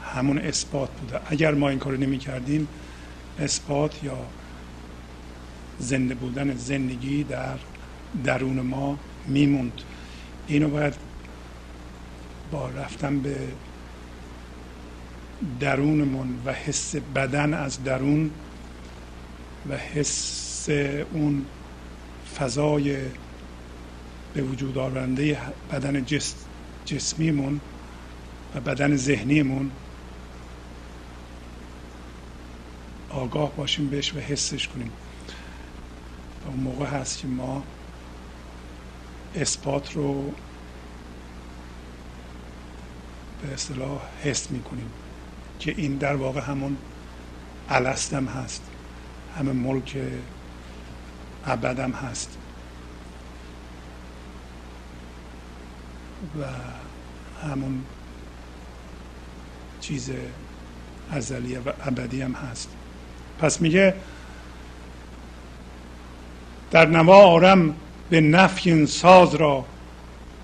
A: همون اثبات بوده. اگر ما این کارو نمی کردیم اثبات یا زنده بودن زندگی در درون ما میموند. اینو باید با رفتن به درونمون و حس بدن از درون و حس اون فضای به وجود آورنده بدن جس جسمیمون و بدن ذهنیمون آگاه باشیم بهش و حسش کنیم. اون موقع هست که ما اثبات رو به اصطلاح حس می‌کنیم که این در واقع همون الستم هست. همه ملک ابدم هست. و همون چیز ازلی و ابدی هم هست. پس میگه در نوا آرم به نفی ساز را.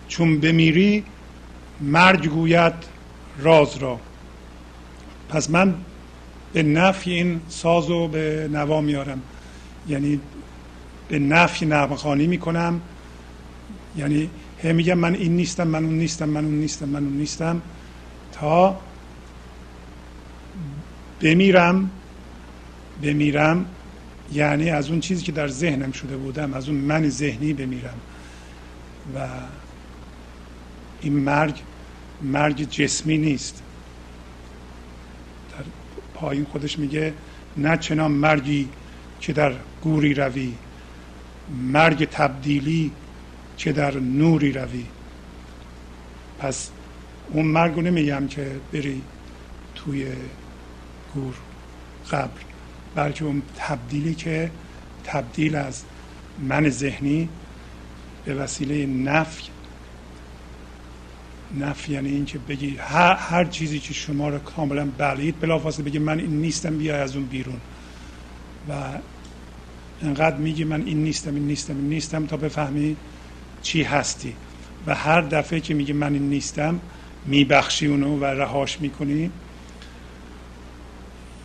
A: چون بمیری مرگ گوید راز را. پس من به نفی این ساز رو به نوا میارم. یعنی به نفی نقمخانی می‌کنم. یعنی هی میگم من این نیستم من اون نیستم من اون نیستم من اون نیستم. تا بمیرم بمیرم یعنی از اون چیزی که در ذهنم شده بودم از اون من ذهنی بمیرم. و این مرگ مرگ جسمی نیست. در پایین خودش میگه نه چنان مرگی که در گوری روی مرگ تبدیلی که در نوری روی. پس اون مرگ رو نمیگم که بری توی گور قبر. بلکه اون تبدیلی که تبدیل از من ذهنی به وسیله نفی. نفی یعنی اینکه بگی هر, هر چیزی که شما رو کاملا بلید بلافاصله بگی من این نیستم بیا از اون بیرون. و انقدر میگی من این نیستم این نیستم این نیستم تا بفهمی چی هستی. و هر دفعه که میگی من این نیستم میبخشی اونو و رهاش می‌کنی.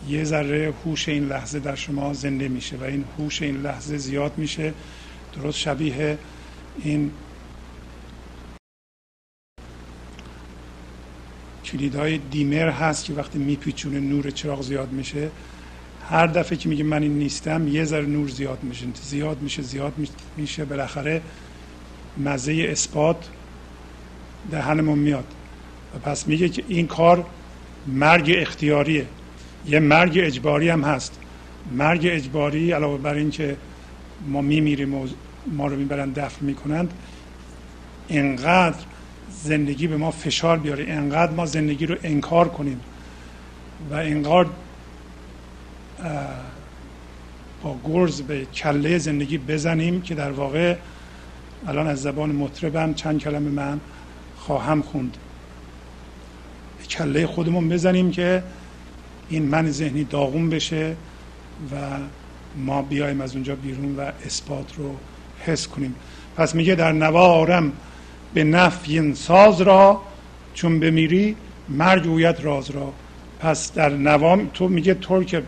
A: یه ذره هوش این لحظه در شما زنده میشه و این هوش این لحظه زیاد میشه. درست شبیه این کلیدهای دیمر هست که وقتی میپیچونه نور چراغ زیاد میشه. هر دفعه که میگه من این نیستم یه ذره نور زیاد میشه. زیاد میشه زیاد میشه. بالاخره مزه اثبات دهنمون میاد. و پس میگه که این کار مرگ اختیاریه. یه مرگ اجباری هم هست. مرگ اجباری علاوه بر اینکه ما میمیریم و ما رو می‌برن دفن می‌کنند انقدر زندگی به ما فشار بیاره انقدر ما زندگی رو انکار کنیم و انقدر با گرز به کله زندگی بزنیم که در واقع الان از زبان مطربم چند کلمه من خواهم خوند. کله خودمون بزنیم که این من ذهنی داغون بشه و ما بیایم از اونجا بیرون و اثبات رو حس کنیم. پس میگه در نوارم به نفی ساز را چون بمیری مرگ گوید راز را. پس در نوام تو میگه طور که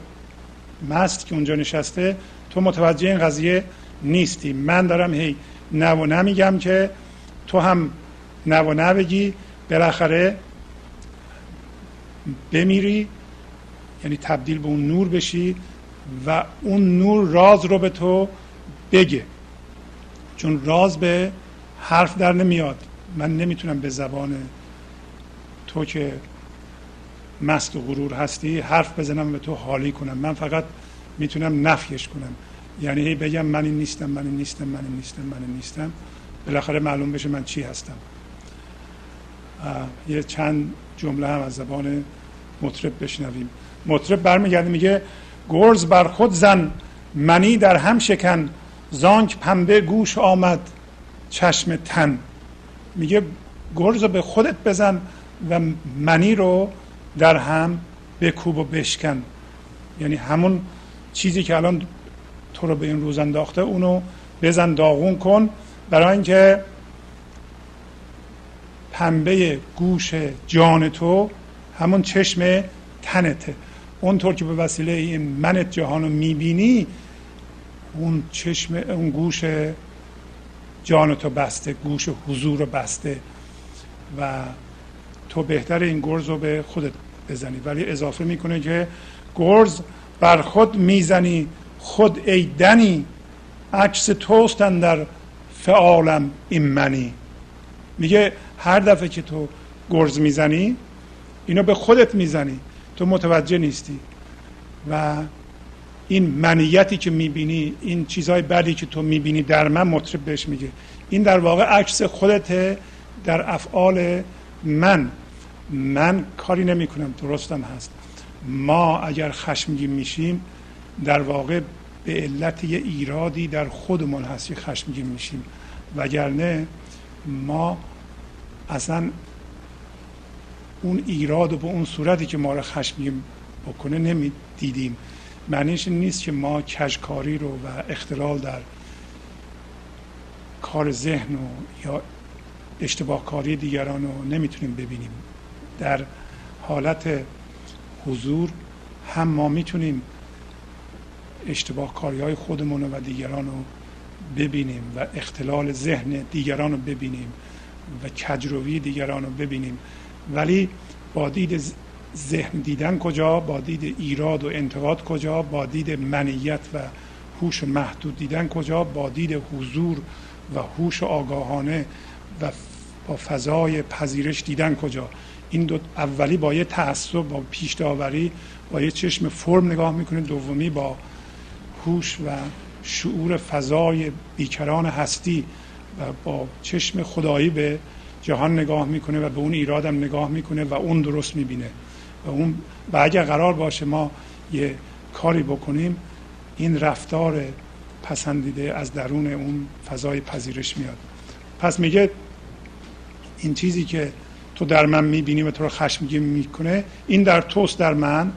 A: مست که اونجا نشسته تو متوجه این قضیه نیستی. من دارم هی نه و نمیگم که تو هم نه و نه بگی بالاخره بمیری یعنی تبدیل به اون نور بشی و اون نور راز رو به تو بگه. چون راز به حرف در نمیاد. من نمی‌تونم به زبان تو که مست و غرور هستی حرف بزنم به تو حالی کنم. من فقط می‌تونم نفیش کنم. یعنی هی بگم من این نیستم من این نیستم من این نیستم من این نیستم. بالاخره معلوم بشه من چی هستم. یه چند جمله هم از زبان مطرب بشنویم. مطرب برمیگرده میگه گرز بر خود زن منی در هم شکن زانک پنبه گوش آمد چشم تن. میگه گرز به خودت بزن و منی رو در هم بکوب و بشکن. یعنی همون چیزی که الان تو رو به این روز انداخته اونو بزن داغون کن برای اینکه پنبه گوش جان تو همون چشم تنته. اونطور که به وسیله این منت جهان رو می‌بینی اون چشم اون گوش جان تو بسته گوش حضور رو بسته و تو بهتر این گرز رو به خودت بزنی. ولی اضافه می‌کنه که گرز بر خود می‌زنی. خود ای دنی عکس توستن در فعالم این منی. میگه هر دفعه که تو گرز می‌زنی اینو به خودت می‌زنی. تو متوجه نیستی. و این منیتی که می‌بینی این چیزهای بدی که تو می‌بینی در من مطرب بهش میگه. این در واقع عکس خودت در افعال من. من کاری نمی کنم درستم هست. ما اگر خشمگین میشیم در واقع به علت یه ایرادی در خودمون هست خشمگین میشیم. وگرنه ما اصلا اون ایراد و به اون صورتی که ما رو خشمگین بکنه نمی دیدیم معنیش نیست که ما کشکاری رو و اختلال در کار ذهن و یا اشتباه کاری دیگران رو نمی‌تونیم ببینیم. در حالت حضور هم ما می‌تونیم اشتباه کاری های خودمون و دیگران رو ببینیم و اختلال ذهن دیگران رو ببینیم و کجروی دیگران رو ببینیم. ولی با دید ذهن دیدن کجا با دید ایراد و انتقاد کجا با دید منیت و هوش محدود دیدن کجا با دید حضور و هوش آگاهانه و با فضای پذیرش دیدن کجا. این دو اولی با یه تعصب با پیش داوری با یه چشم فرم نگاه می‌کنه. دومی با هوش و شعور فضای بیکران هستی و با چشم خدایی به جهان نگاه می‌کنه و به اون ایرادم نگاه می‌کنه و اون درست می‌بینه. و اون و اگر قرار باشه ما یه کاری بکنیم این رفتار پسندیده از درون اون فضای پذیرش میاد. پس میگه این چیزی که تو در من می‌بینی و تو رو خشمگین می‌کنه این در توست در من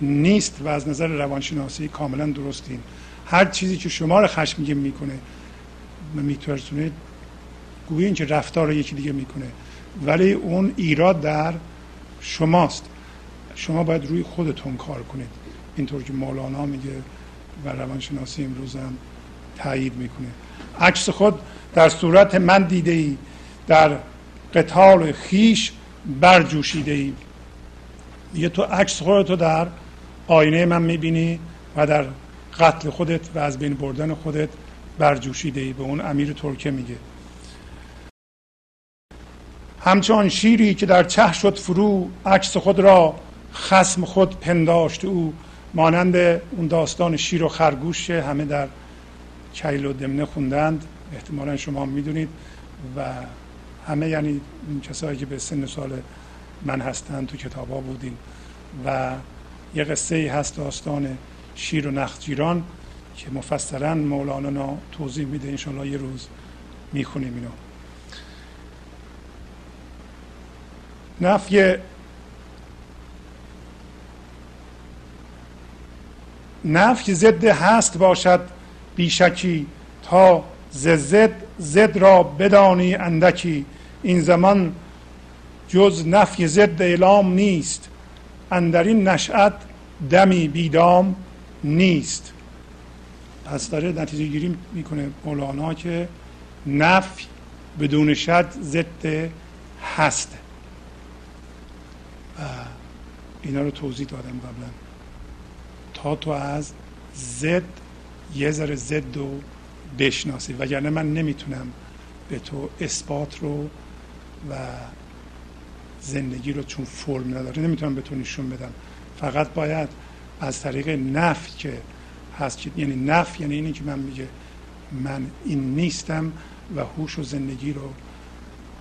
A: نیست و از نظر روانشناسی کاملا درستین. هر چیزی که شما رو خشمگین می‌کنه میترسونه گویی اینکه رفتار رو یکی دیگه می‌کنه. ولی اون ایراد در شماست. شما باید روی خودتون کار کنید. اینطور که مولانا میگه و روانشناسی امروز هم تایید می‌کنه. عکس خود در صورت من دیده ای در قتال خیش برجوشیده ای یه تو عکس خودتو در آینه من می‌بینی و در قتل خودت و از بین بردن خودت برجوشیده ای به اون امیر ترکه میگه. همچون شیری که در چه شد فرو عکس خود را خسم خود پنداشت او. مانند اون داستان شیر و خرگوش همه در کیل و دمنه خوندند. احتمالا شما می‌دونید و همه یعنی این کسایی که به سن سال من هستند تو کتاب ها بودین. و یه قصه ای هست داستان شیر و نخجیران که مفصلا مولانا توضیح میده. انشالله یه روز می‌خونیم اینو. نفی نفی ضد هست باشد بیشکی تا ز زد زد را بدانی اندکی. این زمان جز نفی ضد اعلام نیست. اندرین نشأت دمی بیدام نیست. پس داره نتیجه گیری می‌کنه مولانا که نفی بدون شد ضد هست. و اینا رو توضیح دادم قبلا. تا تو از زد یه ذره زد و بشناسی. وگرنه من نمی‌تونم به تو اثبات رو و زندگی رو چون فرم نداره نمی‌تونم به تو نشون بدم. فقط باید از طریق نفی که هست که یعنی نفی یعنی اینی که من میگه من این نیستم و هوش و زندگی رو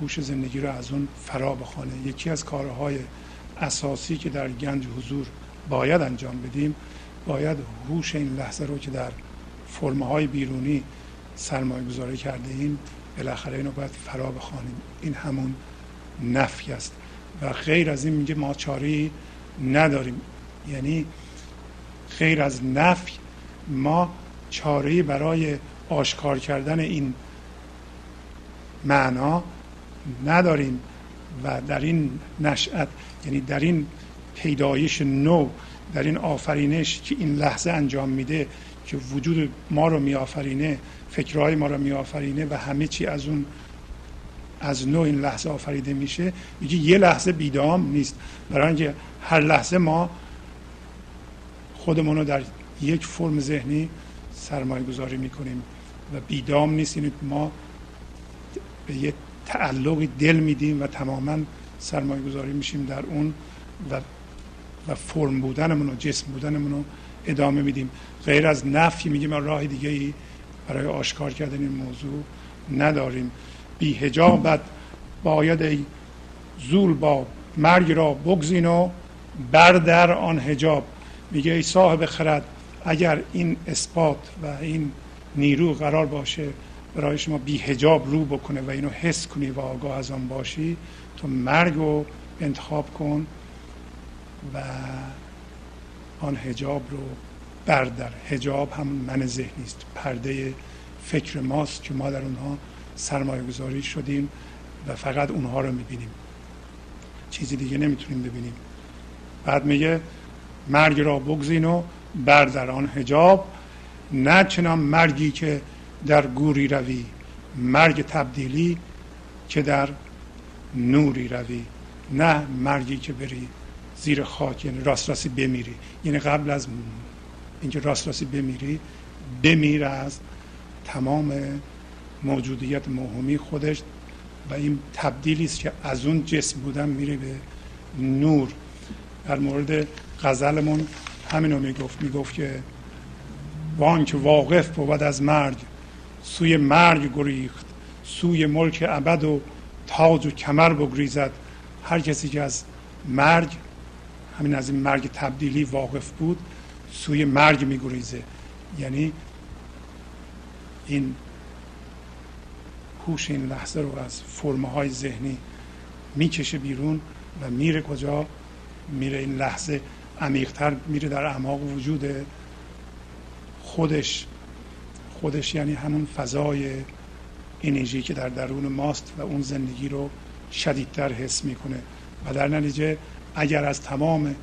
A: هوش زندگی رو از اون فرا بخوانه یکی از کارهای اساسی که در گنج حضور باید انجام بدیم باید هوش این لحظه رو که در فرمهای بیرونی سرمایه گذاری کرده ایم بالاخره اینو باید فرا بخوانیم. این همون نفی است. و غیر از این میگه ما چاری نداریم. یعنی غیر از نفی ما چاره برای آشکار کردن این معنا نداریم. و در این نشأت یعنی در این پیدایش نو در این آفرینش که این لحظه انجام میده که وجود ما رو میآفرینه فکرهای ما رو میآفرینه و همه چی از اون از نو این لحظه آفریده میشه میگه یه لحظه بیدام نیست. برای اینکه هر لحظه ما خودمون رو در یک فرم ذهنی سرمایه گذاری می‌کنیم و بیدام نیست. یعنی ما به یه تعلقی دل میدیم و تماما سرمایه گذاری میشیم در اون و و فرم بودنمون و جسم بودنمون رو ادامه میدیم. غیر از نفی میگیم راه دیگه ای برای آشکار کردن این موضوع نداریم. بی هجابت باید ای زول با مرگ را بگزین و بردر آن هجاب میگه ای صاحب خرد اگر این اثبات و این نیرو قرار باشه برای شما بی هجاب رو بکنه و اینو حس کنی و آگاه از آن باشی تو مرگ رو انتخاب کن و آن هجاب رو بردر هجاب هم من ذهنی است. پرده فکر ماست که ما در اونها سرمایه گذاری شدیم و فقط اونها رو می‌بینیم. چیزی دیگه نمی‌تونیم ببینیم. بعد میگه مرگ را بگزین و بردر آن هجاب نه چنان مرگی که در گوری روی مرگ تبدیلی که در نوری روی. نه مرگی که بری زیر خاک یعنی راست راستی بمیری. یعنی قبل از اینکه راست راستی بمیری بمیر از تمام موجودیت موهومی خودش و این تبدیلی است که از اون جسم بودن میره به نور. در مورد غزلمون همینو می‌گفت می‌گفت که وان که واقف بود از مرگ سوی مرگ گریخت سوی ملک ابد و تاج و کمر بگریزد. هر کسی که از مرگ همین از این مرگ تبدیلی واقف بود سوی مرگ میگریزه. یعنی این هوش این لحظه رو از فرمه های ذهنی می‌کشه بیرون و میره کجا؟ میره این لحظه عمیقتر میره در اعماق وجود خودش. خودش یعنی همون فضای انرژی که در درون ماست و اون زندگی رو شدیدتر حس می‌کنه. و در نتیجه اگر از تمام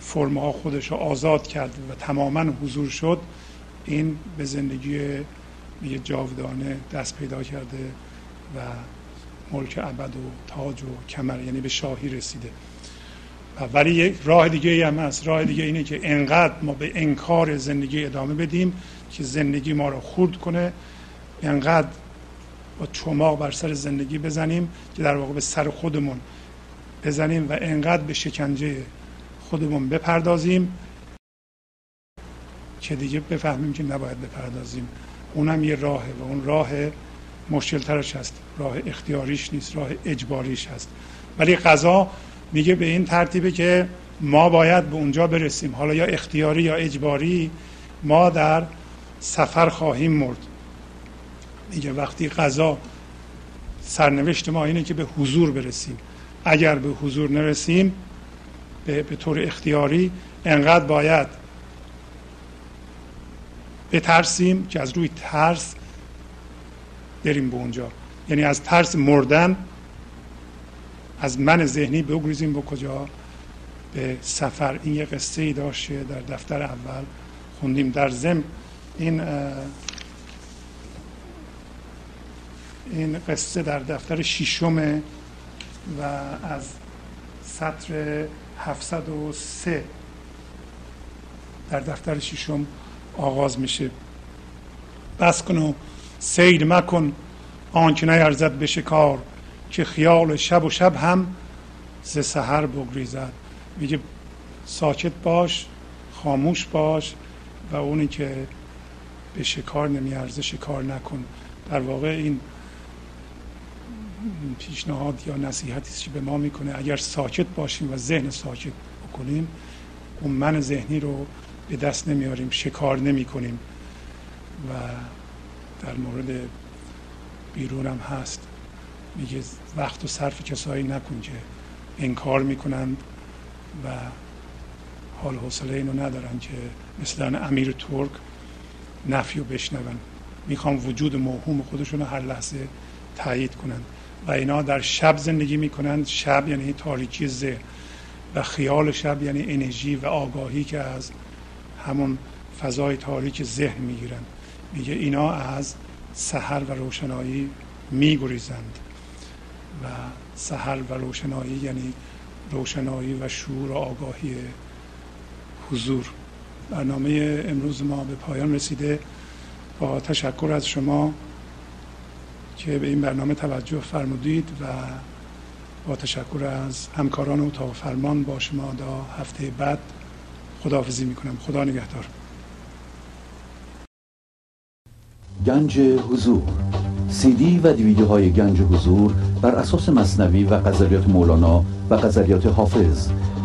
A: فرمها خودش رو آزاد کرد و تماما حضور شد این به زندگی یه جاودانه دست پیدا کرده و ملک ابد و تاج و کمر یعنی به شاهی رسیده. ولی یک راه دیگه هم هست. راه دیگه اینه که انقدر ما به انکار زندگی ادامه بدیم که زندگی ما رو خورد کنه انقدر با چماق بر سر زندگی بزنیم که در واقع به سر خودمون بزنیم و انقدر به شکنجه خودمون بپردازیم که دیگه بفهمیم که نباید بپردازیم. اونم یه راهه و اون راه مشکل ترش هست. راه اختیاریش نیست راه اجباریش هست. ولی قضا میگه به این ترتیبه که ما باید به اونجا برسیم. حالا یا اختیاری یا اجباری ما در سفر خواهیم مرد. میگه وقتی قضا سرنوشت ما اینه که به حضور برسیم. اگر به حضور نرسیم به, به طور اختیاری انقدر باید بترسیم که از روی ترس بریم به اونجا. یعنی از ترس مردن از من ذهنی بگریزیم به کجا؟ به سفر. این یه قصه ای داشته در دفتر اول خوندیم. در زم این این قصه در دفتر شیشم و از سطر 703 در دفتر شیشم آغاز میشه. بس کن و سیر مکن آنکه نیرزد به شکار که خیال شب و شب هم ز سحر بگریزد. میگه ساکت باش خاموش باش و اونی که به شکار نمیارزه شکار نکن. در واقع این پیشنهاد یا نصیحتی که به ما می‌کنه. اگر ساکت باشیم و ذهن ساکت بکنیم اون من ذهنی رو به دست نمیاریم شکار نمی کنیم و در مورد بیرونم هست. میگه وقت و صرف کسایی نکن که انکار می‌کنند و حال حوصله اینو ندارن که مثلا امیر ترک نفی و بشنون. می‌خوام وجود موهوم خودشون رو هر لحظه تایید کنند و اینا در شب زندگی می‌کنند شب یعنی تاریکی ذهن و خیال شب یعنی انرژی و آگاهی که از همون فضای تاریک ذهن می‌گیرند میگه اینا از سحر و روشنایی میگریزند. و سحر و روشنایی یعنی روشنایی و شعور و آگاهی حضور. برنامه امروز ما به پایان رسیده. با تشکر از شما که به این برنامه توجه فرمودید و با تشکر از همکاران اتاق فرمان با شما تا هفته بعد خداحافظی می‌کنم. خدا نگهدار.
B: گنج حضور. سی دی و دیویدیو های گنج حضور بر اساس مصنوی و قذریات مولانا و قذریات حافظ